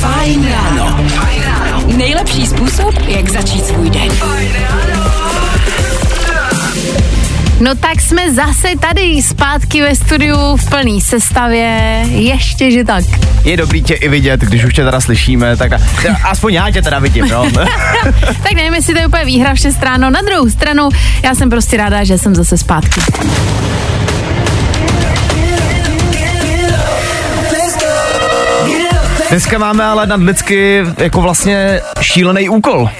Fajn ráno. Nejlepší způsob, jak začít svůj den. No tak jsme zase tady zpátky ve studiu v plný sestavě, ještě že tak. Je dobrý tě i vidět, když už tě teda slyšíme, tak a, aspoň já tě teda vidím, no. tak nevím, jestli to je úplně výhra v 6 ráno. Na druhou stranu, já jsem prostě ráda, že jsem zase zpátky. Dneska máme ale nadlidsky jako vlastně šílený úkol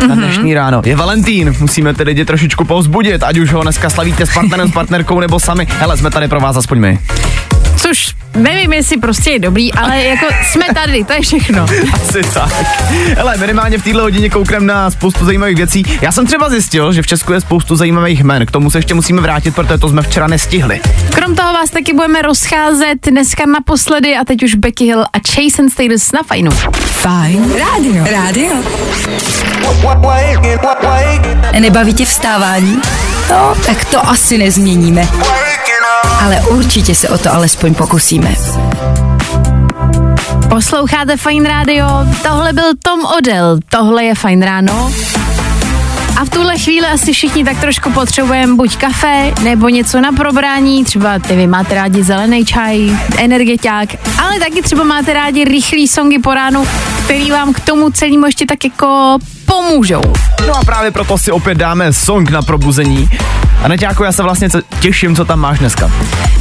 na mhm. dnešní ráno. Je Valentín, musíme tedy lidi trošičku povzbudit, ať už ho dneska slavíte s partnerem, s partnerkou nebo sami. Hele, jsme tady pro vás aspoň my. Což nevím, jestli prostě je dobrý, ale jako jsme tady, to je všechno. Asi tak. Hele, minimálně v této hodině koukneme na spoustu zajímavých věcí. Já jsem třeba zjistil, že v Česku je spoustu zajímavých jmen. K tomu se ještě musíme vrátit, protože to jsme včera nestihli. Krom toho vás taky budeme rozcházet dneska naposledy a teď už Becky Hill a Jason Status na fajnu. Fajn rádio. Rádio. Nebaví tě vstávání? No, tak to asi nezměníme ale určitě se o to alespoň pokusíme. Posloucháte Fine Radio, tohle byl Tom Odell, tohle je Fine Ráno. A v tuhle chvíli asi všichni tak trošku potřebujeme buď kafe, nebo něco na probrání, třeba ty vy máte rádi zelený čaj, energeťák, ale taky třeba máte rádi rychlý songy po ránu, který vám k tomu celému ještě tak jako pomůžou. No a právě proto si opět dáme song na probuzení. A Neťáko, já se vlastně těším, co tam máš dneska.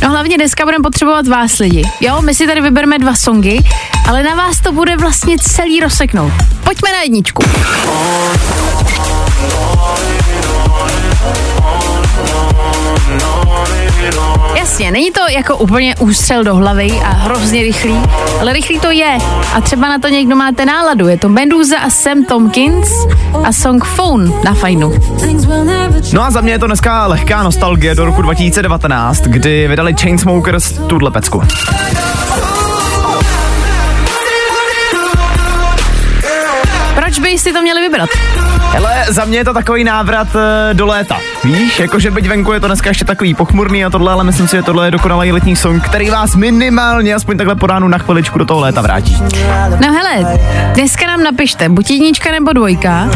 No hlavně dneska budeme potřebovat vás lidi. Jo, my si tady vybereme dva songy, ale na vás to bude vlastně celý rozseknout. Pojďme na jedničku. Jasně, není to jako úplně ústřel do hlavy a hrozně rychlý, ale rychlý to je. A třeba na to někdo máte náladu. Je to Menduza a Sam Tompkins a song Phone na fajnu. No a za mě je to dneska lehká nostalgie do roku 2019, kdy vydali Chainsmokers tuhle pecku. Proč by si to měli vybrat? Hele, za mě je to takový návrat uh, do léta. Víš, jakože byť venku je to dneska ještě takový pochmurný a tohle, ale myslím si, že tohle je dokonalý letní song, který vás minimálně aspoň takhle po ránu na chviličku do toho léta vrátí. No hele, dneska nám napište, buď jednička nebo dvojka,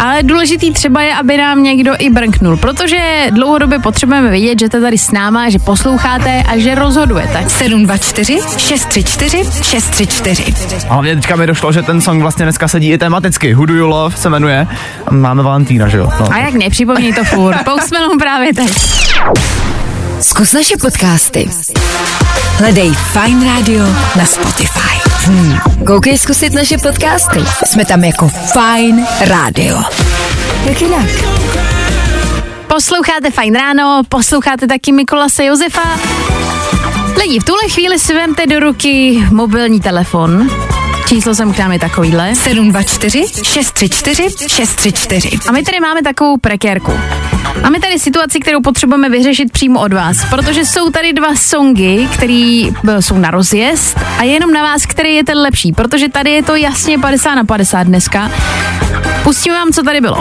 ale důležitý třeba je, aby nám někdo i brnknul, protože dlouhodobě potřebujeme vědět, že jste tady s náma, že posloucháte a že rozhodujete. 724 634 634 A hlavně teďka mi došlo, že ten song vlastně dneska sedí i tematicky. You love se jmenuje. Máme Valentína, že jo? No. A jak nepřipomíní to furt. Pousmenou právě teď. Zkus naše podcasty. Hledej Fine Radio na Spotify. Hmm. Koukej zkusit naše podcasty. Jsme tam jako Fine Radio. Jak jinak? Posloucháte Fine Ráno, posloucháte taky Mikolase Josefa. Lidi, v tuhle chvíli si vemte do ruky mobilní telefon Číslo sem k nám je takovýhle. 724 634 634. A my tady máme takovou prekérku. Máme tady situaci, kterou potřebujeme vyřešit přímo od vás, protože jsou tady dva songy, které eh, jsou na rozjezd a je jenom na vás, který je ten lepší, protože tady je to jasně 50 na 50 dneska. Pustíme vám, co tady bylo.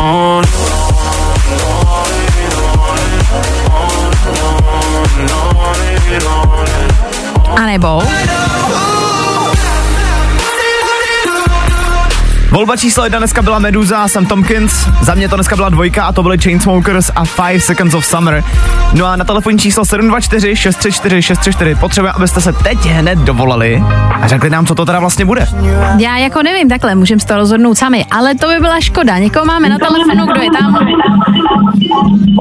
A nebo... Volba číslo jedna dneska byla Meduza a Sam Tompkins. Za mě to dneska byla dvojka a to byly Chainsmokers a Five Seconds of Summer. No a na telefonní číslo 724 634 634 potřebujeme, abyste se teď hned dovolali a řekli nám, co to teda vlastně bude. Já jako nevím, takhle můžeme z to rozhodnout sami, ale to by byla škoda. Někoho máme na telefonu, kdo je tam?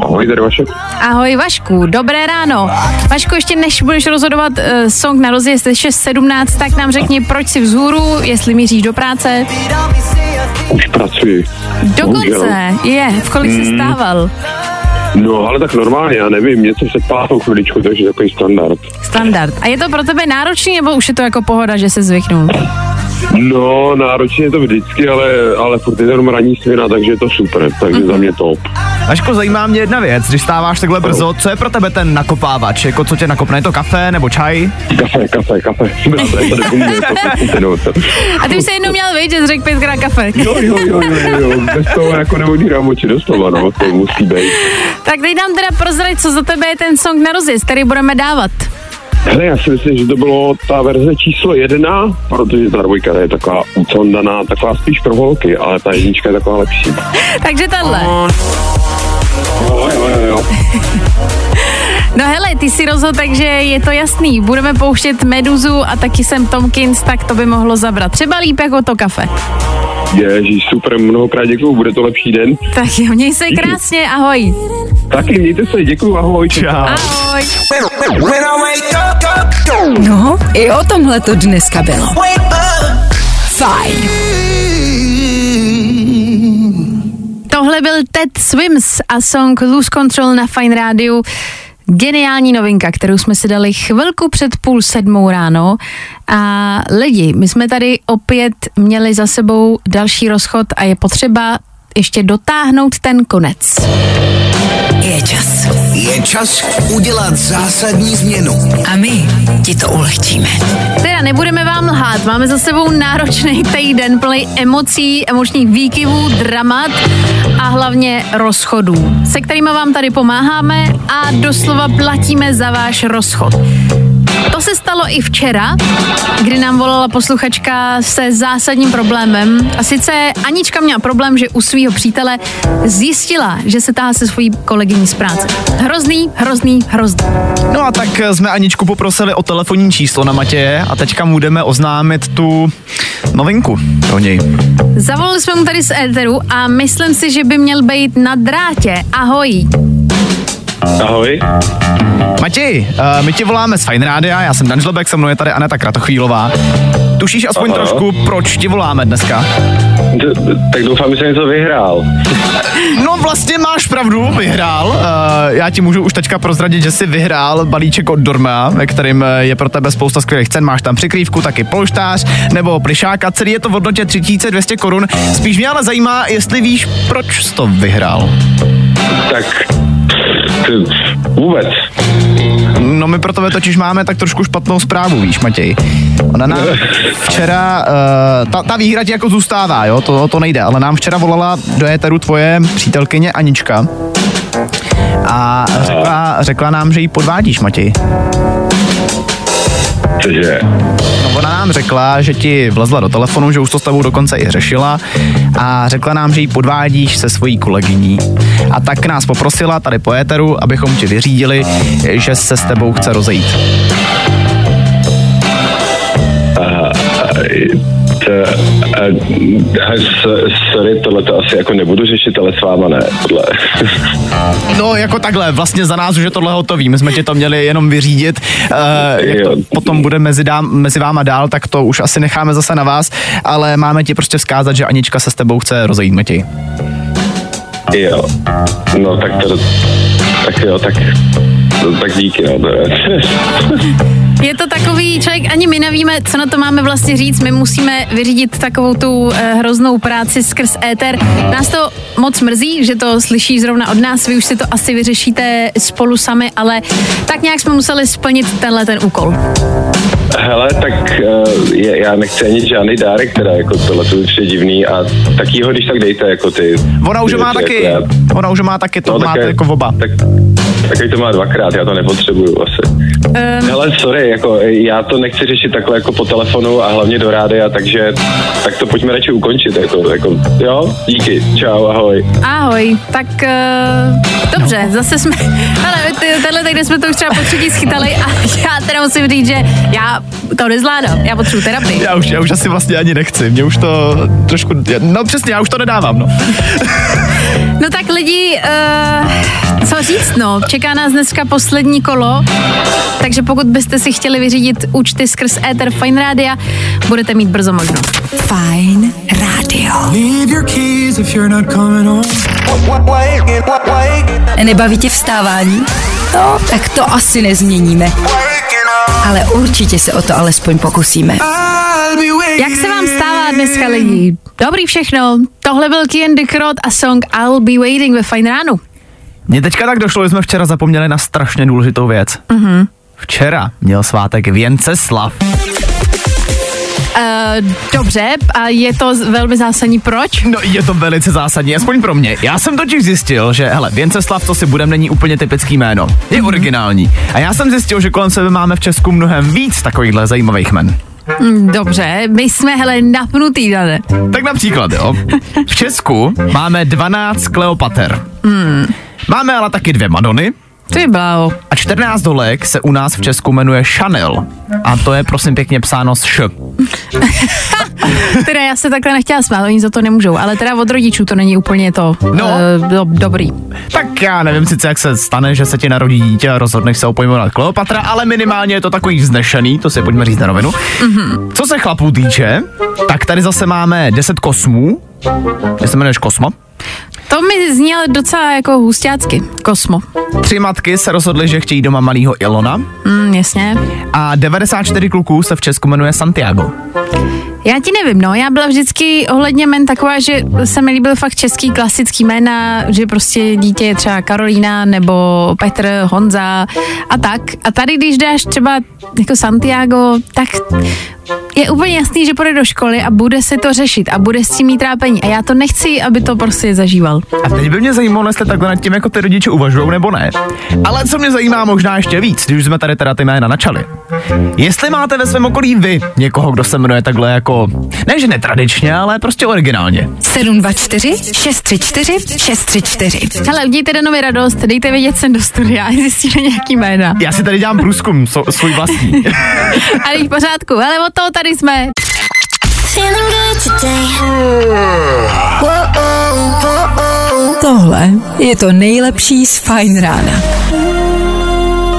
Ahoj, tady Vašek. Ahoj Vašku, dobré ráno. Vašku, ještě než budeš rozhodovat uh, song na rozjezd 6.17, tak nám řekni, proč jsi vzhůru, jestli míříš do práce. Už pracuji. Dokonce, je. V kolik jsi hmm. stával? No, ale tak normálně, já nevím, něco se pátou chviličku, takže takový standard. Standard. A je to pro tebe náročný, nebo už je to jako pohoda, že se zvyknul? No, náročně je to vždycky, ale, ale furt je to jenom ranní svěna, takže je to super, takže mm-hmm. za mě top. Aško, zajímá mě jedna věc, když stáváš takhle brzo, co je pro tebe ten nakopávač? Jako co tě nakopne, je to kafe nebo čaj? Kafe, kafe, kafe. A ty už se jednou měl vidět, že řekl pětkrát kafe. Jo, jo, jo, jo, jo, bez toho jako neodírám oči doslova, no, to musí být. Tak teď nám teda prozrať, co za tebe je ten song na rozjezd, který budeme dávat. Hele, já si myslím, že to bylo ta verze číslo jedna, protože ta dvojka je taková ucondaná, taková spíš pro holky, ale ta jednička je taková lepší. Takže tahle. Jo, jo, jo, jo. No hele, ty si rozhodl, takže je to jasný. Budeme pouštět Meduzu a taky jsem Tomkins, tak to by mohlo zabrat. Třeba líp jako to kafe. Ježíš, super, mnohokrát děkuju, bude to lepší den. Tak jo, měj se krásně, ahoj. Taky mějte se, děkuju, ahoj. Čau. Ahoj. No, i o tomhle to dneska bylo. Fajn. Tohle byl Ted Swims a song Lose Control na Fine Radio. Geniální novinka, kterou jsme si dali chvilku před půl sedmou ráno. A lidi, my jsme tady opět měli za sebou další rozchod a je potřeba ještě dotáhnout ten konec. Je čas. Je čas udělat zásadní změnu. A my ti to ulehčíme. Teda nebudeme vám lhát, máme za sebou náročný týden plný emocí, emočních výkyvů, dramat a hlavně rozchodů, se kterými vám tady pomáháme a doslova platíme za váš rozchod. To se stalo i včera, kdy nám volala posluchačka se zásadním problémem. A sice Anička měla problém, že u svého přítele zjistila, že se táhá se svojí kolegyní z práce. Hrozný, hrozný, hrozný. No a tak jsme Aničku poprosili o telefonní číslo na Matěje a teďka mu jdeme oznámit tu novinku pro něj. Zavolali jsme mu tady z éteru a myslím si, že by měl být na drátě. Ahoj. Ahoj. Matěj, uh, my ti voláme z Fine Rádia, já jsem Dan Žlebek, se mnou je tady Aneta Kratochvílová. Tušíš aspoň Aha. trošku, proč ti voláme dneska? D- tak doufám, že jsem něco vyhrál. No vlastně máš pravdu, vyhrál. Uh, já ti můžu už teďka prozradit, že jsi vyhrál balíček od Dorma, ve kterým eh, je pro tebe spousta skvělých cen. Máš tam přikrývku, taky polštář nebo plišáka. Celý je to v hodnotě 3200 korun. Spíš mě ale zajímá, jestli víš, proč jsi to vyhrál. Tak vůbec. No my pro tebe totiž máme tak trošku špatnou zprávu, víš, Matěj. Ona nám včera, uh, ta, ta výhra ti jako zůstává, jo, to, to nejde, ale nám včera volala do éteru tvoje přítelkyně Anička a řekla, řekla nám, že jí podvádíš, Matěj. Cože? No, ona nám řekla, že ti vlezla do telefonu, že už to s tebou dokonce i řešila a řekla nám, že jí podvádíš se svojí kolegyní. A tak nás poprosila tady po éteru, abychom ti vyřídili, že se s tebou chce rozejít. A, a, s- sorry, tohle to asi jako nebudu řešit, ale s váma ne, podle. No, jako takhle, vlastně za nás už je tohle hotový, my jsme ti to měli jenom vyřídit, jak to potom bude mezi, dám, mezi váma dál, tak to už asi necháme zase na vás, ale máme ti prostě vzkázat, že Anička se s tebou chce rozejít, Matěj. Jo. No tak to, tak jo, tak, tak díky, no. Je. To takový, člověk ani my nevíme, co na to máme vlastně říct. My musíme vyřídit takovou tu eh, hroznou práci skrz éter. Nás to moc mrzí, že to slyší zrovna od nás. Vy už si to asi vyřešíte spolu sami, ale tak nějak jsme museli splnit tenhle ten úkol. Hele, tak uh, je, já nechci ani žádný dárek, teda jako tohle to je divný a taky ho když tak dejte, jako ty. Ona už ty ho má věci, taky, jako já- ona už ho má taky, to No, máte tak je- jako oba. Tak, takový to má dvakrát, já to nepotřebuju asi. Um, Hele, sorry, jako já to nechci řešit takhle jako po telefonu a hlavně do rádia, takže tak to pojďme radši ukončit, jako, jako jo, díky, čau, ahoj. ahoj, tak uh, dobře, zase jsme, ale ty- tenhle týden jsme to už třeba po třetí schytali a já teda musím říct, že já to nezvládám, já potřebuji terapii. Já už, já už asi vlastně ani nechci, mě už to trošku, no přesně, já už to nedávám, no. No tak lidi, uh, co říct, no, čeká nás dneska poslední kolo, takže pokud byste si chtěli vyřídit účty skrz Ether Fine Rádia, budete mít brzo možnost. Fajn rádio. Leave your keys if you're not coming home. Nebaví tě vstávání? No, tak to asi nezměníme. Ale určitě se o to alespoň pokusíme. Jak se vám stává dneska lidi? Dobrý všechno, tohle byl Kian Dikrot a song I'll Be Waiting ve Fine Ránu. Mně teďka tak došlo, že jsme včera zapomněli na strašně důležitou věc. Mhm. Mm-hmm. Včera měl svátek Věnceslav. Uh, dobře, a je to velmi zásadní proč? No je to velice zásadní, aspoň pro mě. Já jsem totiž zjistil, že hele, Věnceslav, co si budem, není úplně typický jméno. Je originální. A já jsem zjistil, že kolem sebe máme v Česku mnohem víc takovýchhle zajímavých men. Mm, Dobře, my jsme, hele, napnutý, Dane. Tak například, jo. V Česku máme 12 Kleopater. Máme ale taky dvě Madony Ty bláho. a 14 dolek se u nás v Česku jmenuje Chanel. A to je prosím pěkně psáno s š. Teda já se takhle nechtěla smát, oni za to nemůžou, ale teda od rodičů to není úplně to No. uh, do, dobrý. Tak já nevím sice, jak se stane, že se ti narodí dítě a rozhodneš se ho pojmenovat Kleopatra, ale minimálně je to takový vznešený, to si pojďme říct na rovinu. Mm-hmm. Co se chlapů týče, tak tady zase máme 10 kosmů. Ty se jmenuješ Kosmo. To mi znělo docela jako hustácky. Kosmo. Tři matky se rozhodly, že chtějí doma malýho Ilona Mm, jasně. a 94 kluků se v Česku jmenuje Santiago. Já ti nevím, no, já byla vždycky ohledně men taková, že se mi líbil fakt český klasický jména, že prostě dítě je třeba Karolína nebo Petr, Honza a tak. A tady, když dáš třeba jako Santiago, tak je úplně jasný, že půjde do školy a bude se to řešit a bude s tím mít trápení. A já to nechci, aby to prostě zažíval. A teď by mě zajímalo, jestli takhle nad tím jako ty rodiče uvažují nebo ne. Ale co mě zajímá možná ještě víc, když jsme tady teda ty jména načali. Jestli máte ve svém okolí vy někoho, kdo se jmenuje takhle jako, ne že netradičně, ale prostě originálně. 724 634 634. Hele, udějte Danovi radost, dejte vědět sem do studia a zjistíme nějaký jména. Já si tady dělám průzkum so, svůj vlastní. A v pořádku, ale od toho tady jsme. Feeling good today. Tohle je to nejlepší z Fine Rána.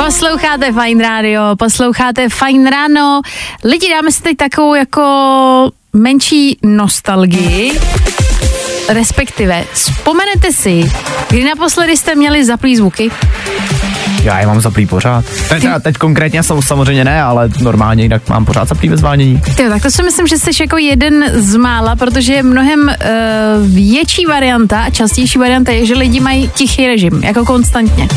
Posloucháte Fine Radio, posloucháte Fine Ráno. Lidi, dáme si teď takovou jako menší nostalgii. Respektive, vzpomenete si, kdy naposledy jste měli zaplý zvuky? Já je mám zaplý pořád. Teď, teď konkrétně sam, samozřejmě ne, ale normálně jinak mám pořád zaplý ve zvánění. Jo, tak to si myslím, že jsi jako jeden z mála, protože je mnohem uh, větší varianta a častější varianta je, že lidi mají tichý režim, jako konstantně.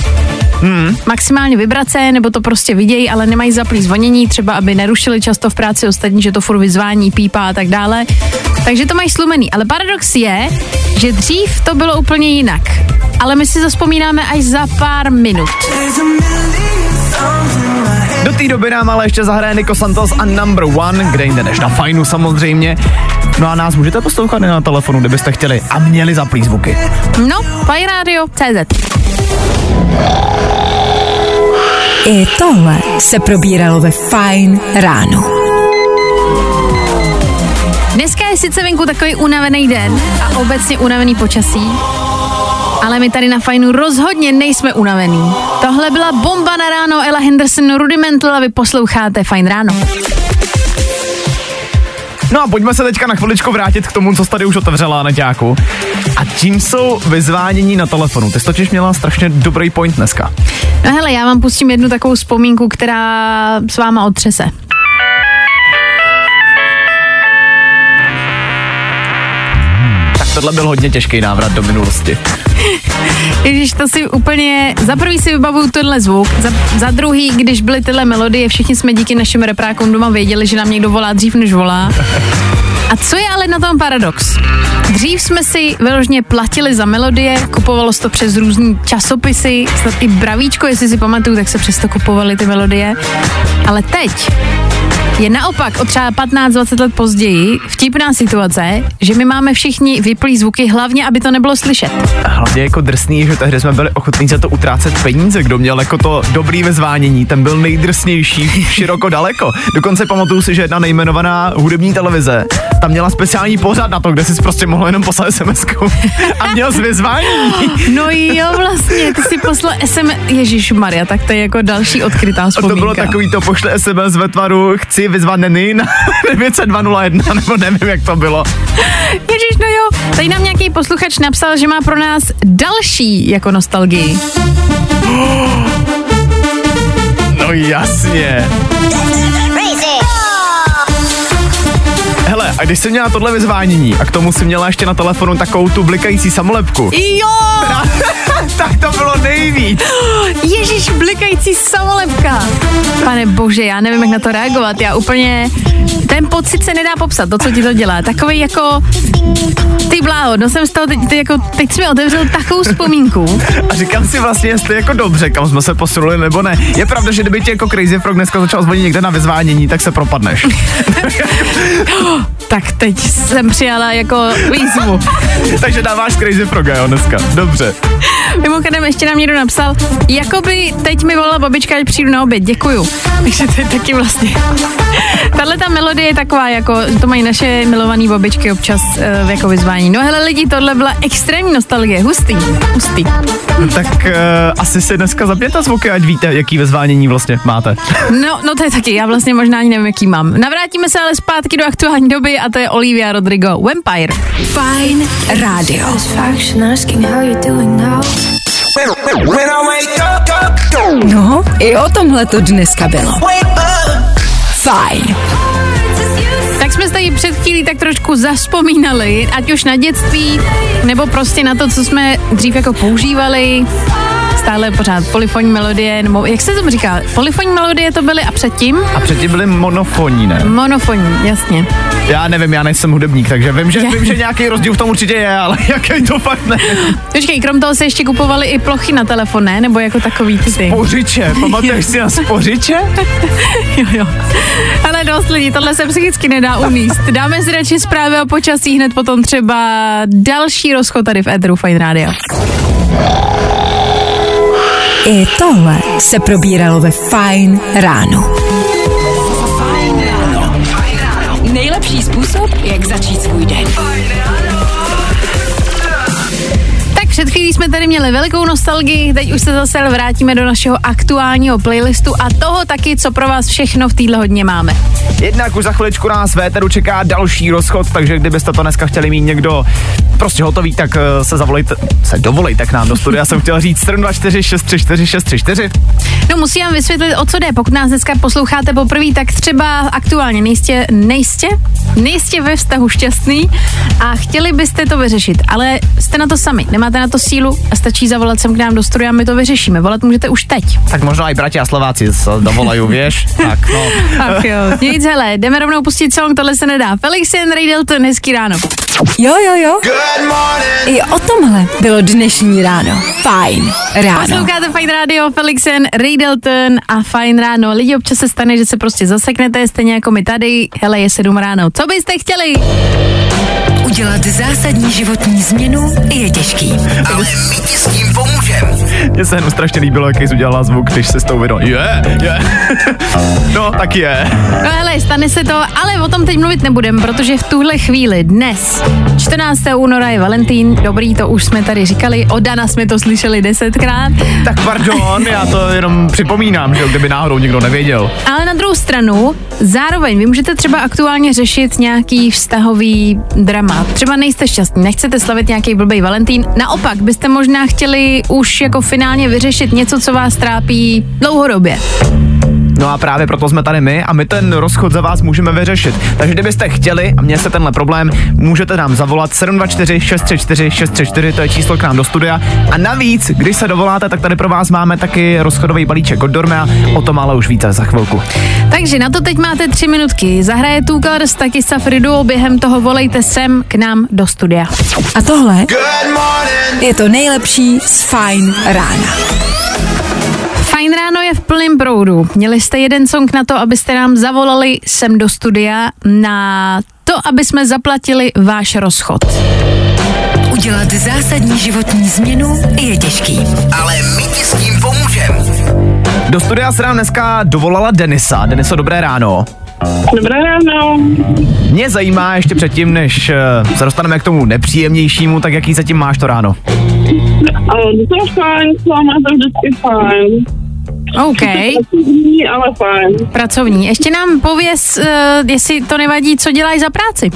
Hmm. Maximálně vibrace, nebo to prostě vidějí, ale nemají zaplý zvonění, třeba aby nerušili často v práci ostatní, že to furt vyzvání, pípá a tak dále. Takže to mají slumený. Ale paradox je, že dřív to bylo úplně jinak. Ale my si zaspomínáme až za pár minut. Do té doby nám ale ještě zahraje Nico Santos a Number One, kde jinde než na fajnu samozřejmě. No a nás můžete poslouchat i na telefonu, kdybyste chtěli a měli zaplý zvuky. No, Fine Radio, CZ. I tohle se probíralo ve Fine ráno. Dneska je sice venku takový unavený den a obecně unavený počasí, ale my tady na Fajnu rozhodně nejsme unavený. Tohle byla bomba na ráno, Ella Henderson, Rudimental a vy posloucháte Fajn ráno. No a pojďme se teďka na chviličku vrátit k tomu, co jsi tady už otevřela na ťáku. A tím jsou vyzvánění na telefonu. Ty jsi totiž měla strašně dobrý point dneska. No hele, já vám pustím jednu takovou vzpomínku, která s váma otřese. Tak tohle byl hodně těžký návrat do minulosti. Když to si úplně, za prvý si vybavuju tenhle zvuk, za, za druhý, když byly tyhle melodie, všichni jsme díky našim reprákům doma věděli, že nám někdo volá dřív, než volá. A co je ale na tom paradox? Dřív jsme si vyloženě platili za melodie, kupovalo se to přes různý časopisy, snad i Bravíčko, jestli si pamatuju, tak se přesto kupovaly ty melodie. Ale teď je naopak o třeba 15-20 let později vtipná situace, že my máme všichni vyplý zvuky, hlavně, aby to nebylo slyšet. A hlavně jako drsný, že tehdy jsme byli ochotní za to utrácet peníze. Kdo měl jako to dobrý vyzvánění, ten byl nejdrsnější široko daleko. Dokonce pamatuju si, že jedna nejmenovaná hudební televize, tam měla speciální pořad na to, kde si prostě mohl jenom poslat sms a měl z vyzvání. No jo, vlastně, ty si poslal SM, Ježíš Maria, tak to je jako další odkrytá A vzpomínka. to bylo takový to, pošle SMS ve tvaru, chci vyzvat Neny na 90201, nebo nevím, jak to bylo. Ježíš, no jo, tady nám nějaký posluchač napsal, že má pro nás další jako nostalgii. No jasně. Hele, A když jsi měla tohle vyzvánění a k tomu si měla ještě na telefonu takovou tu blikající samolepku, Jo! tak to bylo nejvíc. Ježíš, blikající samolepka. Pane bože, já nevím, jak na to reagovat. Já úplně, ten pocit se nedá popsat, to, co ti to dělá. Takový jako, ty bláho, no jsem z toho teď, teď, jako, teď jsi mi otevřel takovou vzpomínku. A říkám si vlastně, jestli jako dobře, kam jsme se posunuli nebo ne. Je pravda, že kdyby ti jako Crazy Frog dneska začal zvonit někde na vyzvánění, tak se propadneš. Tak teď jsem přijala jako výzvu. Takže dáváš Crazy Froga, jo, dneska. Dobře. Mimochodem ještě nám někdo napsal, jakoby teď mi volala babička, ať přijdu na oběd, děkuju. Takže to je taky vlastně. Tahle ta melodie je taková, jako to mají naše milované babičky občas uh, jako vyzvání. No hele lidi, tohle byla extrémní nostalgie, hustý, hustý. Tak uh, asi si dneska zapněte zvuky, ať víte, jaký vyzvánění vlastně máte. No, no to je taky, já vlastně možná ani nevím, jaký mám. Navrátíme se ale zpátky do aktuální doby a to je Olivia Rodrigo, Vampire. Up, up, No, i o tomhle to dneska bylo. Fajn. Tak jsme tady před chvílí tak trošku zaspomínali, ať už na dětství, nebo prostě na to, co jsme dřív jako používali. Stále pořád polyfonní melodie, nebo jak se tomu říká? Polyfonní melodie to byly a předtím? A předtím byly monofonní, ne? Monofonní, jasně. Já nevím, já nejsem hudebník, takže vím, že, vím, že nějaký rozdíl v tom určitě je, ale jaký to fakt ne. Počkej, krom toho se ještě kupovali i plochy na telefon, ne? Nebo jako takový ty. Spořiče, pamatuješ si na spořiče? Jo, jo. Ale dost lidí, tohle se psychicky nedá uníst. Dáme si radši zprávy o počasí, hned potom třeba další rozchod tady v Eteru Fine Radio. I tohle se probíralo ve Fajn ráno. Nejlepší způsob, jak začít svůj den. Tak před chvílí jsme tady měli velikou nostalgii, teď už se zase vrátíme do našeho aktuálního playlistu a toho taky, co pro vás všechno v téhle hodně máme. Jednak už za chviličku nás v Éteru čeká další rozchod, takže kdybyste to dneska chtěli mít někdo prostě hotový, tak eh, se zavolejte, se dovolejte k nám do studia, jsem chtěl říct 724 634 634. No musím vám vysvětlit, o co jde. Pokud nás dneska posloucháte poprvé, tak třeba aktuálně nejistě, nejistě, nejistě ve vztahu šťastný a chtěli byste to vyřešit, ale jste na to sami, nemáte na to sílu a stačí zavolat sem k nám do studia a my to vyřešíme. Volat můžete už teď. Tak možná i bratia a Slováci se dovolají, věš? Tak no. Ach jo, nic hele, jdeme rovnou pustit song, tohle se nedá. Felix and Ray Dalton, hezký ráno. Jo, jo, jo. Good morning. I o tomhle bylo dnešní ráno. Fajn ráno. Posloucháte Fine Radio, Felixen, Ray a Fine Ráno. Lidi občas se stane, že se prostě zaseknete, stejně jako my tady. Hele, je 7 ráno. Co byste chtěli? Udělat zásadní životní změnu je těžký. Ale my ti s tím pomůžem. Mně se jenom strašně líbilo, jaký jsi udělala zvuk, když se s tou vydal. Je, je. No, tak je. No hele, stane se to, ale o tom teď mluvit nebudem, protože v tuhle chvíli dnes, 14. února je Valentín, dobrý, to už jsme tady říkali, od Dana jsme to slyšeli desetkrát, Tak pardon, já to jenom připomínám, že kdyby náhodou někdo nevěděl. ale na druhou stranu, zároveň vy můžete třeba aktuálně řešit nějaký vztahový drama. Třeba nejste šťastní, nechcete slavit nějaký blbej Valentín, naopak byste možná chtěli už jako finálně vyřešit něco, co vás trápí dlouhodobě. No a právě proto jsme tady my a my ten rozchod za vás můžeme vyřešit. Takže kdybyste chtěli a měli se tenhle problém, můžete nám zavolat 724 634 634, to je číslo k nám do studia. A navíc, když se dovoláte, tak tady pro vás máme taky rozchodový balíček od Dormea, o tom ale už více za chvilku. Takže na to teď máte tři minutky. Zahraje Tukars, taky Safri Duo, během toho volejte sem k nám do studia. A tohle je to nejlepší z Fajn rána. Ráno je v plném proudu. Měli jste jeden song na to, abyste nám zavolali sem do studia na to, aby jsme zaplatili váš rozchod. Udělat zásadní životní změnu je těžký. Ale my ti s tím pomůžem. Do studia se nám dneska dovolala Denisa. Deniso, dobré ráno. Dobré ráno. Mě zajímá ještě předtím, než eh, se dostaneme k tomu nepříjemnějšímu, tak jaký zatím máš to ráno? Ale to je fajn, s váma to vždycky fajn. OK, Pracovní, ale fajn. pracovní. Ještě nám pověz, uh, jestli to nevadí, co děláš za práci.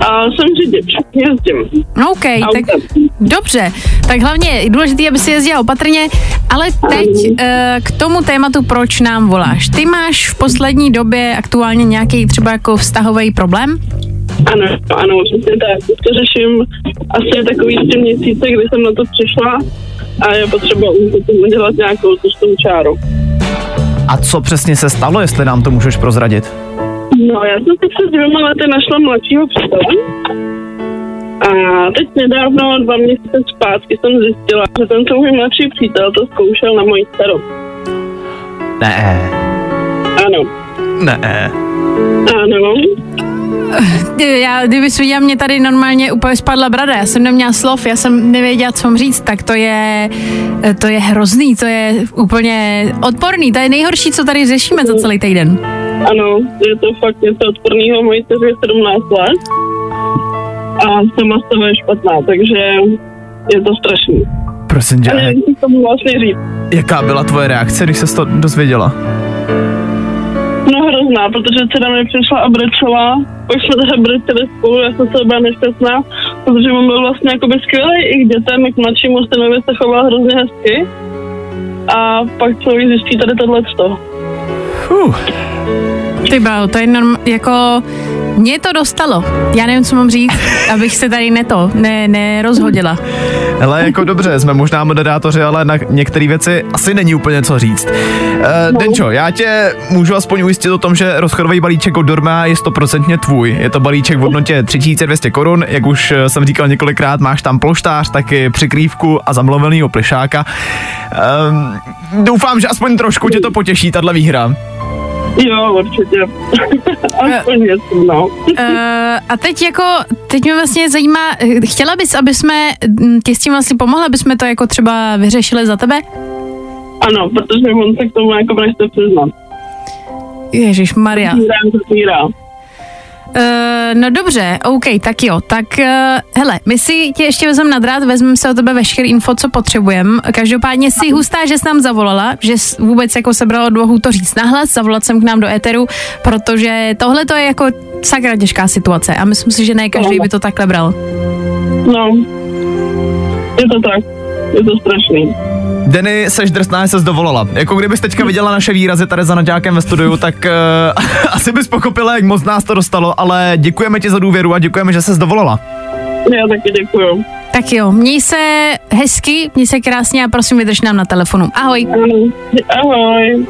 A jsem řidič, jezdím. OK, tak dobře. Tak hlavně je důležité, aby si jezdila opatrně, ale teď uh, k tomu tématu, proč nám voláš. Ty máš v poslední době aktuálně nějaký třeba jako vztahový problém? Ano, ano, přesně tak. To řeším asi takový tři měsíce, kdy jsem na to přišla a je potřeba už tomu dělat nějakou tustou čáru. A co přesně se stalo, jestli nám to můžeš prozradit? No, já jsem si před dvěma lety našla mladšího přítele. A teď nedávno, dva měsíce zpátky, jsem zjistila, že ten můj mladší přítel to zkoušel na moji dceru. Ne, Ano, ne. ano. Já, kdyby viděla, mě tady normálně úplně spadla brada, já jsem neměla slov, já jsem nevěděla, co mám říct, tak to je, to je hrozný, to je úplně odporný, to je nejhorší, co tady řešíme za celý týden. Ano, je to fakt něco odporného. Mojí dceři je 17 let a sama z toho je špatná, takže je to strašný. Prosím tě, A nevím, co tomu vlastně říct. jaká byla tvoje reakce, když se to dozvěděla? Hrozná, protože dcera mi přišla a brečela, pak jsme teda brečeli spolu, já jsem se byla nešťastná, protože on byl vlastně jakoby skvělý i k dětem, i k mladšímu synovi se choval hrozně hezky. A pak člověk zjistí tady tohleto. Uh, Ty báho, to je norm, jako, mě to dostalo, já nevím, co mám říct, abych se tady neto, ne, nerozhodila. hele, jako dobře, jsme možná moderátoři, ale na některé věci asi není úplně co říct. Uh, Denčo, já tě můžu aspoň ujistit o tom, že rozchodový balíček od Dorma je stoprocentně tvůj. Je to balíček v hodnotě 3200 korun, jak už eh, jsem říkal několikrát, máš tam polštář, taky přikrývku a zamluvenýho plišáka. Um, doufám, že aspoň trošku tě to potěší, tahle výhra. Jo, určitě. Aspoň no. Uh, a teď jako, teď mě vlastně zajímá, eh, chtěla bys, aby jsme mm, ti s tím vlastně pomohli, aby jsme to jako třeba vyřešili za tebe? Ano, protože on se k tomu jako nechce přiznat. Ježíš Maria. Zapírá, zapírá. Uh, no dobře, OK, tak jo. Tak uh, hele, my si tě ještě vezmeme na drát, vezmeme se o tebe veškerý info, co potřebujeme. Každopádně si hustá, že jsi nám zavolala, že jsi vůbec jako sebrala odvahu to říct nahlas, zavolat jsem k nám do éteru, protože tohle to je jako sakra těžká situace a myslím si, že ne každý by to takhle bral. No, je to tak. Je to strašný. Denny, seš drsná, že ses dovolala. Jako kdybys teďka viděla naše výrazy tady za naďákem ve studiu, tak uh, asi bys pochopila, jak moc nás to dostalo, ale děkujeme ti za důvěru a děkujeme, že ses dovolala. Já taky děkuju. Tak jo, měj se hezky, měj se krásně a prosím vydrž nám na telefonu. Ahoj. Ano. Ahoj.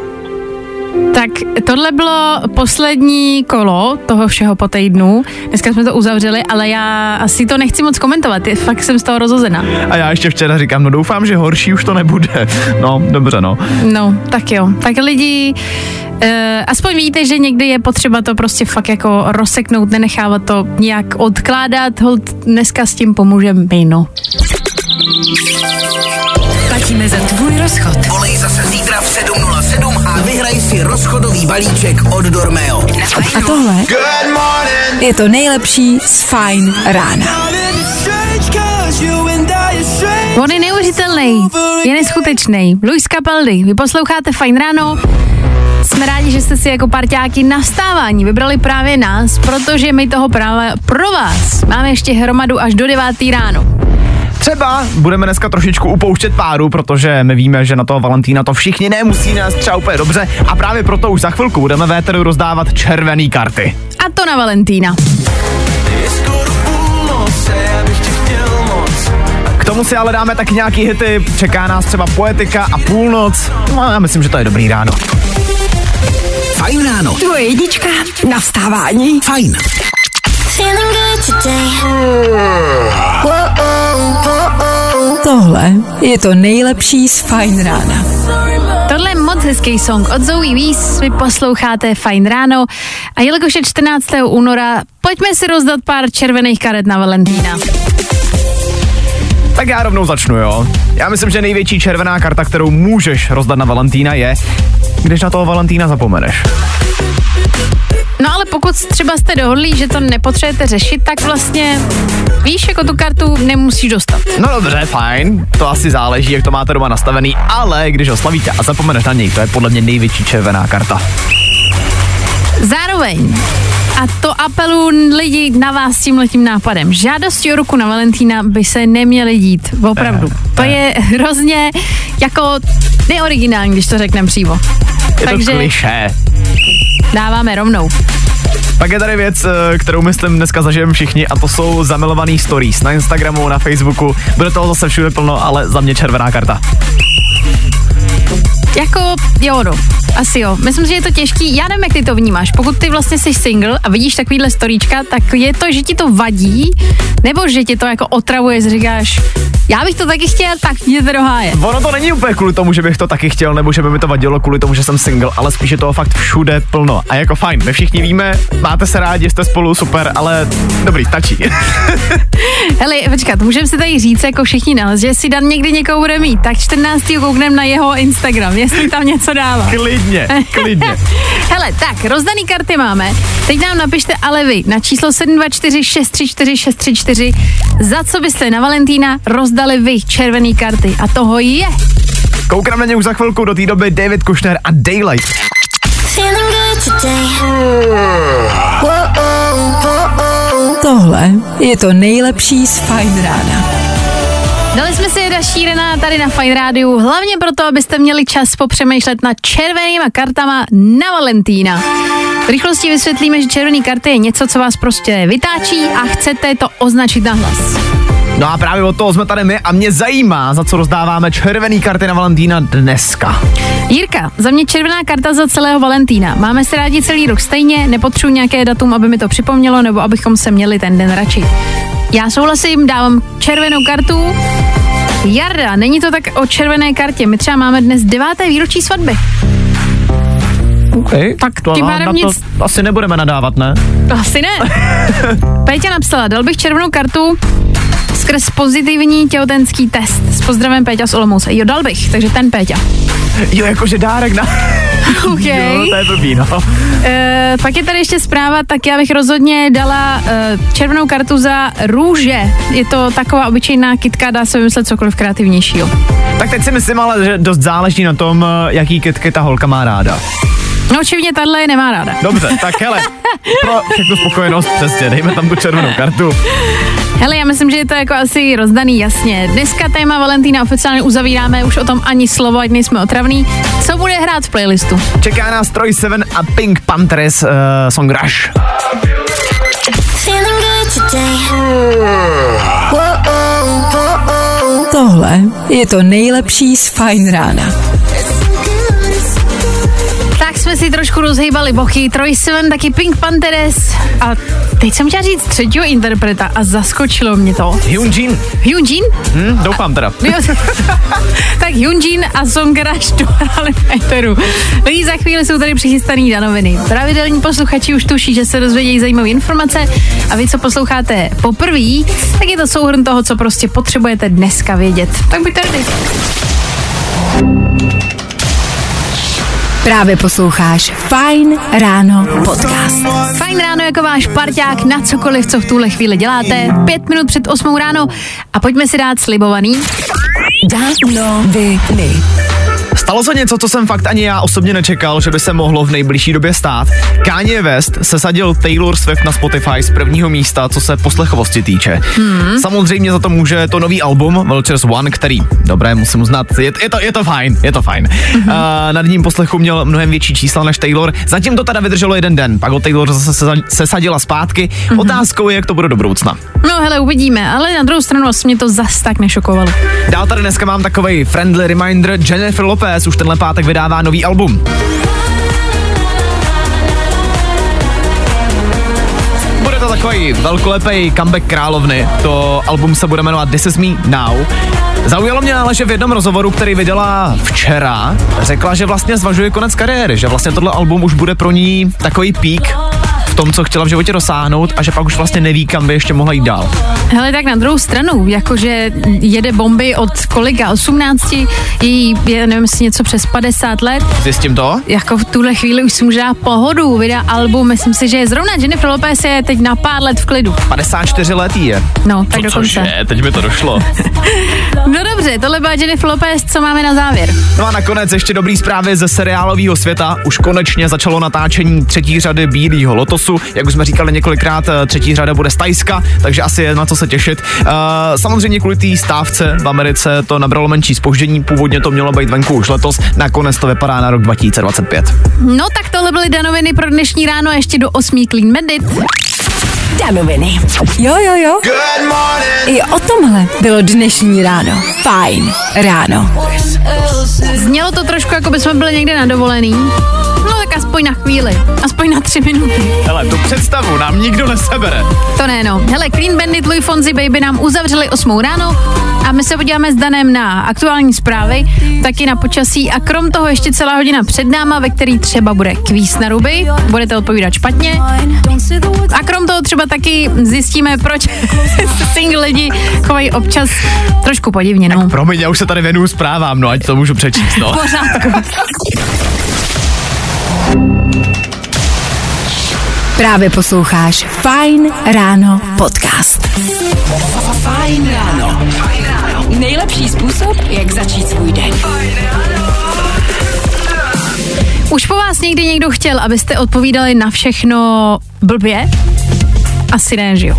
Tak tohle bylo poslední kolo toho všeho po týdnu. Dneska jsme to uzavřeli, ale já asi to nechci moc komentovat, fakt jsem z toho rozhozená. A já ještě včera říkám, no doufám, že horší už to nebude. No, dobře, no. No, tak jo. Tak lidi, uh, aspoň víte, že někdy je potřeba to prostě fakt jako rozseknout, nenechávat to nějak odkládat, hold dneska s tím pomůže my, no. Platíme za tvůj rozchod. Volej zase zítra v 7.07 a vyhraj si rozchodový balíček od Dormeo. A tohle je to nejlepší z Fine rána. On je neuvěřitelný, je neskutečný. Luis Capaldi, vy posloucháte Fajn ráno. Jsme rádi, že jste si jako parťáky na vstávání vybrali právě nás, protože my toho právě pro vás máme ještě hromadu až do 9. ráno. Třeba budeme dneska trošičku upouštět páru, protože my víme, že na toho Valentína to všichni nemusí nás třeba úplně dobře a právě proto už za chvilku budeme véteru rozdávat červený karty. A to na Valentína. K tomu si ale dáme taky nějaký hity, čeká nás třeba poetika a půlnoc. No já myslím, že to je dobrý ráno. Fajn ráno. Tvoje jednička na vstávání. Fajn. Tohle je to nejlepší z Fine rána. Tohle je moc hezký song od Zoe Weiss, vy posloucháte Fajn ráno a jelikož je 14. února, pojďme si rozdat pár červených karet na Valentína. Tak já rovnou začnu, jo. Já myslím, že největší červená karta, kterou můžeš rozdat na Valentína je, když na toho Valentína zapomeneš. Třeba jste dohodlí, že to nepotřebujete řešit, tak vlastně víš, jako tu kartu nemusíš dostat. No dobře, fajn, to asi záleží, jak to máte doma nastavený, ale když ho slavíte a zapomeneš na něj, to je podle mě největší červená karta. Zároveň, a to apelu lidi na vás s tímhletím nápadem. Žádosti o ruku na Valentína by se neměly dít, opravdu. To je hrozně jako neoriginální, když to řekneme přímo. Je Takže to kliše. dáváme rovnou. Pak je tady věc, eh, kterou myslím dneska zažijeme všichni a to jsou zamilovaný stories na Instagramu, na Facebooku. Bude toho zase všude plno, ale za mě červená karta. Jako, jo, no. Asi jo. Myslím si, že je to těžký. Já nevím, jak ty to vnímáš. Pokud ty vlastně jsi single a vidíš takovýhle storíčka, tak je to, že ti to vadí, nebo že ti to jako otravuje, že říkáš, já bych to taky chtěl, tak jděte do háje. Ono to není úplně kvůli tomu, že bych to taky chtěl, nebo že by mi to vadilo kvůli tomu, že jsem single, ale spíš je toho fakt všude plno. A jako fajn, my všichni víme, máte se rádi, jste spolu, super, ale dobrý, stačí. Hele, počkat, můžeme si tady říct jako všichni nalez, že si Dan někdy někoho bude mít, tak 14. koukneme na jeho Instagram, jestli tam něco dává. klidně, klidně. Hele, tak, rozdaný karty máme. Teď nám napište ale vy na číslo 724 634 634, za co byste na Valentína rozdali vy červený karty. A toho je. Koukám na ně už za chvilku, do té doby David Kushner a Daylight. Tohle je to nejlepší z Fine Rána. Dali jsme si Jeda Šírená tady na Fine Rádiu, hlavně proto, abyste měli čas popřemýšlet nad červenýma kartama na Valentína. V rychlosti vysvětlíme, že červený karty je něco, co vás prostě vytáčí a chcete to označit na hlas. No a právě od toho jsme tady my a mě zajímá, za co rozdáváme červený karty na Valentína dneska. Jirka, za mě červená karta za celého Valentína. Máme se rádi celý rok stejně, nepotřebuji nějaké datum, aby mi to připomnělo, nebo abychom se měli ten den radši. Já souhlasím, dávám červenou kartu. Jarda, není to tak o červené kartě. My třeba máme dnes deváté výročí svatby. Okay. Tak to tím pádem na to nic- asi nebudeme nadávat, ne? Asi ne. Péťa napsala, dal bych červenou kartu skrz pozitivní těhotenský test. S pozdravem Péťa z Olomouce. Jo, dal bych, takže ten Péťa. Jo, jakože dárek na... OK. Jo, to je blbý, no. E, pak je tady ještě zpráva, tak já bych rozhodně dala e, červenou kartu za růže. Je to taková obyčejná kitka, dá se vymyslet cokoliv kreativnějšího. Tak teď si myslím ale, že dost záleží na tom, eh, jaký kytky ta holka má ráda. No očividně tahle je nemá ráda. Dobře, tak hele, pro všechnu spokojenost přesně, dejme tam tu červenou kartu. Hele, já myslím, že je to jako asi rozdaný jasně. Dneska téma Valentína oficiálně uzavíráme, už o tom ani slovo, ať nejsme otravný. Co bude hrát v playlistu? Čeká nás Troy Seven a Pink Panthers uh, song Rush. Tohle je to nejlepší z Fine Rána. Jsme si trošku rozhýbali bochy. Troy Seven, taky Pink Panthers. A teď jsem chtěla říct třetího interpreta a zaskočilo mě to. Hyunjin, Hyunjin? hm, doufám teda. Tak Hyunjin a Song Rush dohráli v. Lidi za chvíli jsou tady přichystaný danoviny. Pravidelní posluchači už tuší, že se dozvědějí zajímavé informace a vy, co posloucháte poprvé, tak je to souhrn toho, co prostě potřebujete dneska vědět. Tak buďte ready. Právě posloucháš Fine Ráno podcast. Fajn ráno jako váš parťák na cokoliv, co v tuhle chvíli děláte. Pět minut před osmou ráno a pojďme si dát slibovaný. Danoviny. Stalo se něco, co jsem fakt ani já osobně nečekal, že by se mohlo v nejbližší době stát. Kanye West sesadil Taylor Swift na Spotify z prvního místa, co se poslechovosti týče. Hmm. Samozřejmě za to může to nový album Vultures One, který, dobré, musím uznat, je, je, to, je to fajn, je to fajn. Hmm. Uh, nad ním poslechu měl mnohem větší čísla než Taylor, zatím to teda vydrželo jeden den, pak ho Taylor zase sesa- sesadila zpátky. Hmm. Otázkou je, jak to bude do budoucna. No hele, uvidíme, ale na druhou stranu mě to zas tak nešokovalo. Dál tady dneska mám takový friendly reminder, Jennifer Lopez už tenhle pátek vydává nový album. Bude to takový velkolepý comeback královny. To album se bude jmenovat This Is Me Now. Zaujalo mě ale, že v jednom rozhovoru, který vydala včera, řekla, že vlastně zvažuje konec kariéry, že vlastně tohle album už bude pro ní takový pík v tom, co chtěla v životě dosáhnout a že pak už vlastně neví, kam by ještě mohla jít dál. Hele, tak na druhou stranu, jakože jede bomby od kolika, 18, jí je, nevím, jestli něco přes 50 let, Zjistím to? jako v tuhle chvíli už si může dát pohodu, vydá album, myslím si, že zrovna Jennifer Lopez je teď na pár let v klidu. 54 letý je. No, tak dokonce. Cože, teď mi to došlo. No dobře, tohle byla Jennifer Lopez, co máme na závěr? No a nakonec ještě dobrý zprávy ze seriálového světa. Už konečně začalo natáčení třetí řady Bílého lotosu. Losu, jak už jsme říkali několikrát, eh, třetí řada bude z Tajska, takže asi je na co se těšit. Uh, samozřejmě kvůli té stávce v Americe to nabralo menší spoždění, původně to mělo být venku už letos, nakonec to vypadá na rok 2025. No tak tohle byly danoviny pro dnešní ráno a ještě do 8 Clean Bandit. Danoviny. Jo, jo, jo. I o tomhle bylo dnešní ráno. Fajn ráno. Znělo to trošku, jako by jsme byli někde na dovolený. Tak aspoň na chvíli, aspoň na tři minuty. Hele, tu představu nám nikdo nesebere. To ne, no. Hele, Clean Bandit, Louis Fonzi Baby nám uzavřeli 8 ráno a my se podíváme s Danem na aktuální zprávy, taky na počasí a krom toho ještě celá hodina před náma, ve který třeba bude kvíz na ruby, budete odpovídat špatně. A krom toho třeba taky zjistíme, proč se single lidi chovají občas trošku podivně, no. Promiň, já už se tady věnuju zprávám, no ať to můžu přečíst, no. Pořádku. Právě posloucháš Fajn ráno podcast. Fajn ráno. Nejlepší způsob, jak začít svůj den. Už po vás někdy někdo chtěl, abyste odpovídali na všechno blbě? Asi ne, že jo?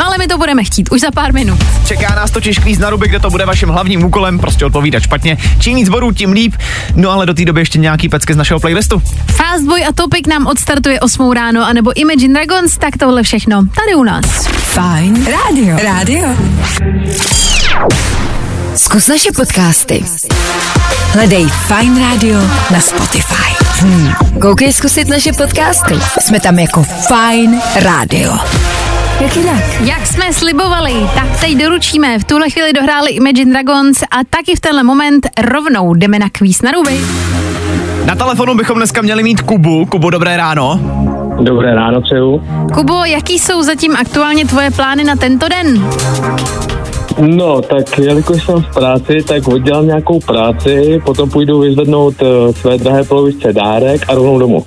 Ale my to budeme chtít, už za pár minut. Čeká nás totiž kvíz na ruby, kde to bude vaším hlavním úkolem, prostě odpovídat špatně. Čím víc bodů, tím líp. No ale do té doby ještě nějaký pecky z našeho playlistu. Fastboy a Topic nám odstartuje 8 ráno, anebo Imagine Dragons, tak tohle všechno tady u nás. Fajn rádio. Rádio. Zkus naše podcasty. Hledej Fajn Radio na Spotify. Hmm. Koukej zkusit naše podcasty. Jsme tam jako Fajn Radio. Jak jinak? Jak jsme slibovali, tak teď doručíme. V tuhle chvíli dohráli Imagine Dragons a taky v tenhle moment rovnou jdeme na kvíz na ruby. Na telefonu bychom dneska měli mít Kubu. Kubu, dobré ráno. Dobré ráno přeju. Kubo, jaký jsou zatím aktuálně tvoje plány na tento den? No, tak jelikož jsem v práci, tak oddělám nějakou práci, potom půjdu vyzvednout uh, své drahé polovičce dárek a rovnou domů.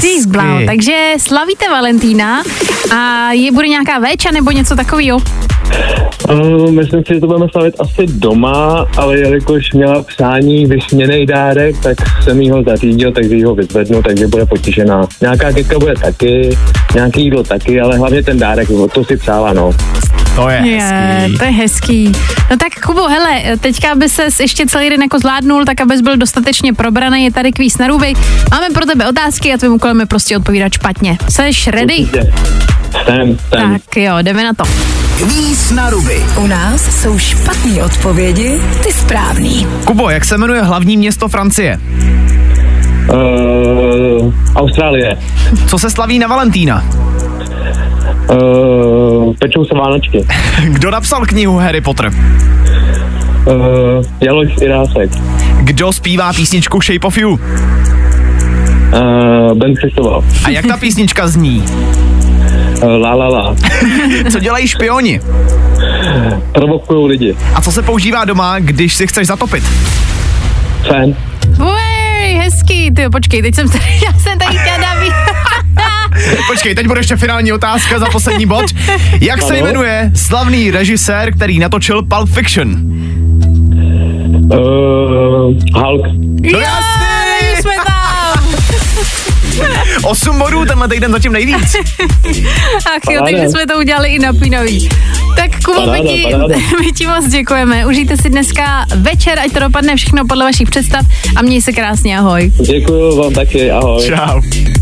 Ty zbláho, takže slavíte Valentína a je bude nějaká véča nebo něco takového? Uh, myslím si, že to budeme slavit asi doma, ale jelikož měla přání vysněný dárek, tak jsem jí ho zařídil, takže jí ho vyzvednu, takže bude potěšená. Nějaká keka bude taky, nějaký jídlo taky, ale hlavně ten dárek, to si přála, no. To je Je, hezký. to je hezký. No tak Kubo, hele, teďka aby se ještě celý den jako zvládnul, tak abys byl dostatečně probraný, je tady kvíz na ruby. Máme pro tebe otázky a tvým úkolem je prostě odpovídat špatně. Jseš ready? Určitě. Jsem, jsem. Tak jo, jdeme na to. Kvíz na ruby. U nás jsou špatné odpovědi, ty správný. Kubo, jak se jmenuje hlavní město Francie? Uh, Austrálie. Co se slaví na Valentína? Uh, pečou se Vánočky. Kdo napsal knihu Harry Potter? Uh, Jaloš Irásek. Kdo zpívá písničku Shape of You? Uh, ben Christoval. A jak ta písnička zní? Uh, la la la. Co dělají špioni? Provokujou lidi. A co se používá doma, když si chceš zatopit? Fan. Uej, hezký, ty počkej, teď jsem tady, já jsem tady chtěla ví- Počkej, teď bude ještě finální otázka za poslední bod. Jak se Ano? jmenuje slavný režisér, který natočil Pulp Fiction? Uh, Hulk. No Jo, 8 bodů, tenhle týden zatím nejvíc. Ach jo, takže jsme to udělali i napínavý. Tak Kubo, my Paráda, ti, paráda. my ti moc děkujeme. Užijte si dneska večer, ať to dopadne všechno podle vašich představ a měj se krásně, ahoj. Děkuju vám taky, ahoj. Čau.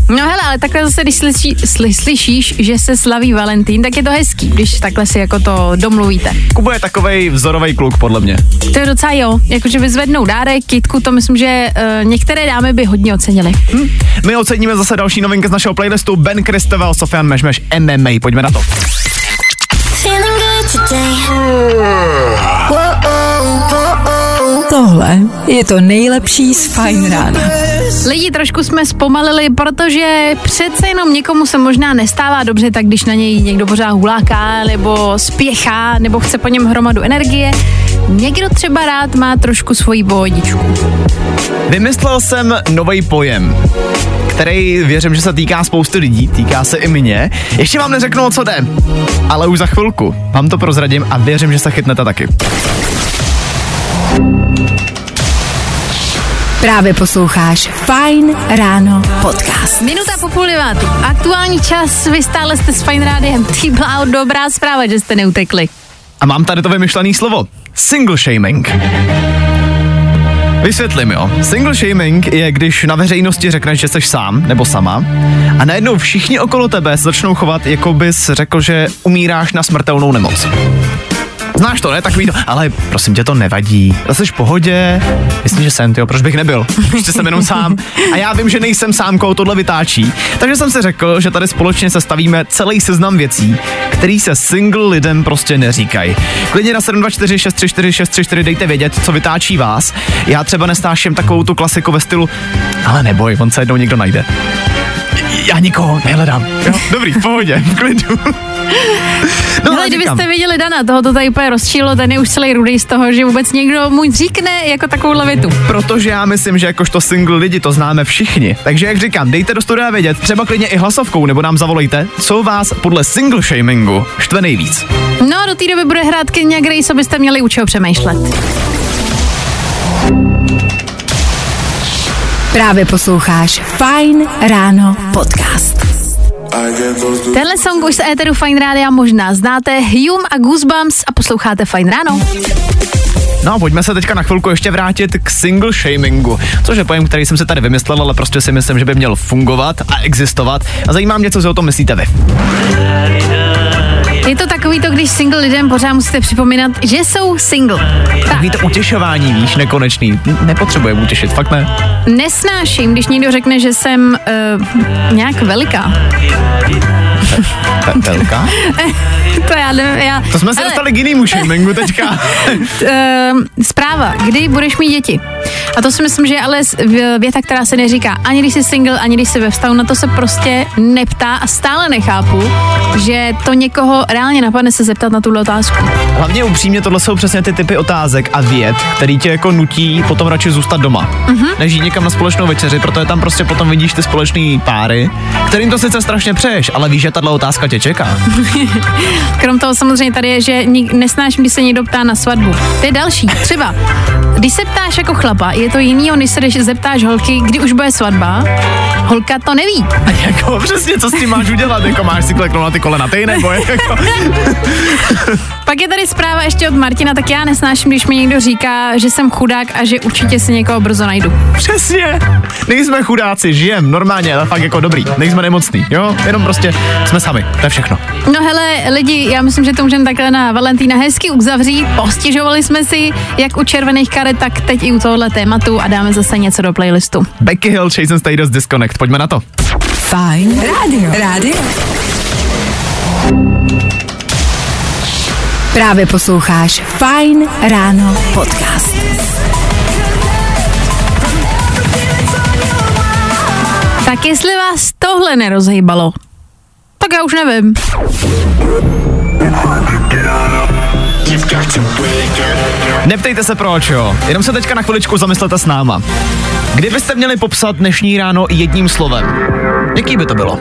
No hele, ale takhle zase, když slyší, sly, slyšíš, že se slaví Valentín, tak je to hezký, když takhle si jako to domluvíte. Kubo je takovej vzorový kluk, podle mě. To je docela jo, jakože vyzvednou dárek, kitku, to myslím, že uh, některé dámy by hodně ocenily. Hm? My oceníme zase další novinky z našeho playlistu Ben Kristoval, Sofian Mešmeš, MMA. Pojďme na to. Tohle je to nejlepší z Fajn rána. Lidi, trošku jsme zpomalili, protože přece jenom někomu se možná nestává dobře, tak když na něj někdo pořád huláká, nebo spěchá, nebo chce po něm hromadu energie. Někdo třeba rád má trošku svoji pohodičku. Vymyslel jsem nový pojem, který věřím, že se týká spousty lidí, týká se i mě. Ještě vám neřeknu, o co jde, ale už za chvilku vám to prozradím a věřím, že se chytnete taky. Právě posloucháš Fine Ráno podcast. Minuta po půl devátý. Aktuální čas, vy stále jste s Fine Rádiem. Ty byla dobrá zpráva, že jste neutekli. A mám tady to vymyšlené slovo. Single shaming. Vysvětlím, jo. Single shaming je, když na veřejnosti řekneš, že jsi sám nebo sama a najednou všichni okolo tebe se začnou chovat, jako bys řekl, že umíráš na smrtelnou nemoc. Znáš to, ne? Takový to, ale prosím tě, to nevadí. Jsi v pohodě? Myslím, že jsem, jo, proč bych nebyl? Prostě jsem jenom sám. A já vím, že nejsem sám, koho tohle vytáčí. Takže jsem si řekl, že tady společně sestavíme celý seznam věcí, který se single lidem prostě neříkají. Klidně na 724 634 634 dejte vědět, co vytáčí vás. Já třeba nestáším takovou tu klasiku ve stylu, ale neboj, on se jednou někdo najde. Já nikoho nehledám. Jo? Dobrý, v pohodě, v klidu. No, ale kdybyste viděli Dana, toho to tady úplně rozčílo, ten je už celý rudý z toho, že vůbec někdo mu říkne jako takovou větu. Protože já myslím, že jakožto single lidi to známe všichni. Takže jak říkám, dejte do studia vědět, třeba klidně i hlasovkou, nebo nám zavolejte, co vás podle single shamingu štve nejvíc. No, do té doby bude hrát Kenya Grace, abyste měli u čeho přemýšlet. Právě posloucháš Fine Ráno podcast. Tenhle song už z éteru Fine Rádia možná znáte. Hume a Goosebumps a posloucháte Fine Ráno. No a pojďme se teďka na chvilku ještě vrátit k single shamingu, což je pojem, který jsem si tady vymyslel, ale prostě si myslím, že by měl fungovat a existovat. A zajímá mě, co si o tom myslíte vy. Je to takový to, když single lidem pořád musíte připomínat, že jsou single. Takový to utěšování, víš, nekonečný. Nepotřebujeme utěšit, fakt ne. Nesnáším, když někdo řekne, že jsem uh, nějak veliká. Velká? to já nevím, já... To jsme se Ale- dostali k jinému shamingu teďka. Ehm, zpráva, kdy budeš mít děti. A to si myslím, že je ale věta, která se neříká ani když jsi single, ani když jsi ve vztahu, na to se prostě neptá a stále nechápu, že to někoho reálně napadne se zeptat na tuhle otázku. Hlavně upřímně, tohle jsou přesně ty typy otázek a věd, který tě jako nutí potom radši zůstat doma, Mhm. než jít někam na společnou večeři, protože tam prostě potom vidíš ty společný páry, kterým to sice strašně přeješ, ale víš, že tahle otázka tě čeká. Krom toho samozřejmě tady je, že nesnáším, když se někdo ptá na svatbu. To je další. Třeba, když se ptáš jako chlapa, je to jiný, než se když zeptáš holky, kdy už bude svatba. Holka to neví. A jako přesně, co s tím máš udělat, jako máš si kleknout na ty kolena, ty nebo jako... Pak je tady zpráva ještě od Martina, tak já nesnáším, když mi někdo říká, že jsem chudák a že určitě si někoho brzo najdu. Přesně. Nejsme chudáci, žijem normálně, ale fakt jako dobrý. Nejsme nemocný, jo? Jenom prostě jsme sami, to je všechno. No hele, lidi, já myslím, že to můžeme takhle na Valentína hezky uzavřít. Postěžovali jsme si, jak u červených karet, tak teď i u tohohle tématu a dáme zase něco do playlistu. Becky Hill, Chase and Status Disconnect, pojďme na to. Fine Radio. Radio. Právě posloucháš Fine Ráno podcast. Tak jestli vás tohle nerozhýbalo, tak já už nevím. Neptejte se proč, jo. Jenom se teďka na chviličku zamyslete s náma. Kdybyste měli popsat dnešní ráno jedním slovem, jaký by to bylo?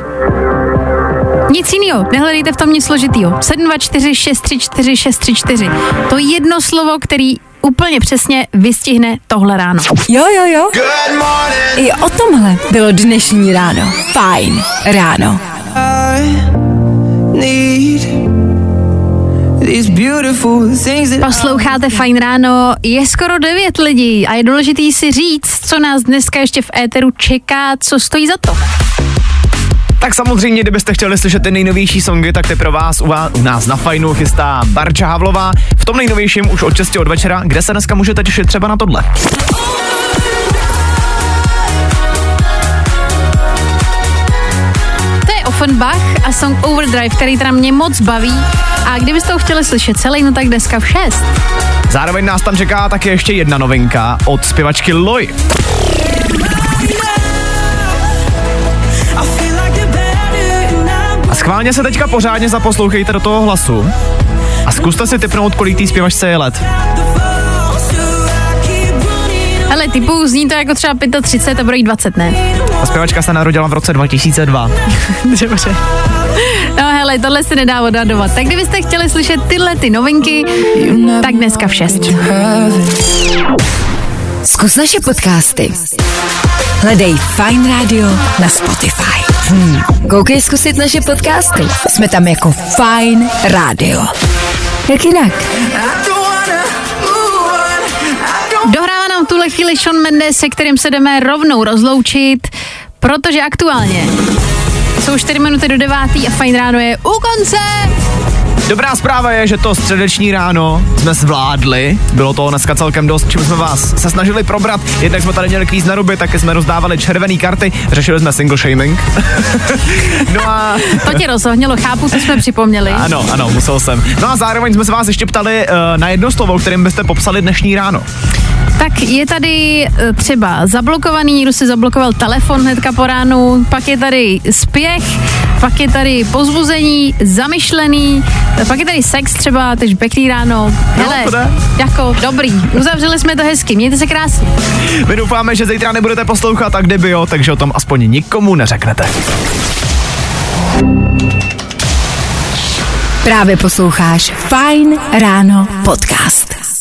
Nic jiného, nehledejte v tom nic složitýho. 724 634 634. To jedno slovo, který úplně přesně vystihne tohle ráno. Jo, jo, jo. I o tomhle bylo dnešní ráno. Fine Ráno. Posloucháte Fajn ráno, je skoro 9 lidí a je důležitý si říct, co nás dneska ještě v éteru čeká, co stojí za to. Tak samozřejmě, kdybyste chtěli slyšet ty nejnovější songy, tak ty pro vás u, vás, u nás na Fajnu chystá Barča Havlová. V tom nejnovějším už od 6 od večera, kde se dneska můžete těšit třeba na tohle. To je Offenbach a song Overdrive, který teda mě moc baví. A kdybyste ho chtěli slyšet celý, no tak dneska v 6. Zároveň nás tam čeká také ještě jedna novinka od zpěvačky Loj. Schválně se teďka pořádně zaposlouchejte do toho hlasu a zkuste si typnout, kolik té zpěvačce je let. Ale typu zní to jako třeba 35 a bude jí 20, ne? Ta zpěvačka se narodila v roce 2002. Dobře. No hele, tohle se nedá odhadovat. Tak kdybyste chtěli slyšet tyhle ty novinky, tak dneska v 6. Zkus naše podcasty. Hledej Fine Radio na Spotify. Hmm. Koukej zkusit naše podcasty. Jsme tam jako Fine Radio. Jak jinak? Dohrává nám tuhle chvíli Sean Mendes, se kterým se jdeme rovnou rozloučit, protože aktuálně jsou 4 minuty do 9. a fajn ráno je u konce. Dobrá zpráva je, že to středeční ráno jsme zvládli. Bylo to dneska celkem dost, čím jsme vás se snažili probrat. Jednak jsme tady měli kvíz na ruby, taky jsme rozdávali červené karty, řešili jsme single shaming. no a... To tě rozohnilo, chápu, co jsme připomněli. Ano, ano, musel jsem. No a zároveň jsme se vás ještě ptali uh, na jedno slovo, kterým byste popsali dnešní ráno. Tak je tady eh, třeba zablokovaný, někdo si zablokoval telefon hnedka po ránu, pak je tady spěch, pak je tady pozbuzení, zamyšlený, pak je tady sex třeba, takže pěkný ráno. Hele, to jde. jako dobrý, uzavřeli jsme to hezky, mějte se krásně. My doufáme, že zítra nebudete poslouchat a kdyby jo, takže o tom aspoň nikomu neřeknete. Právě posloucháš Fine Ráno podcast.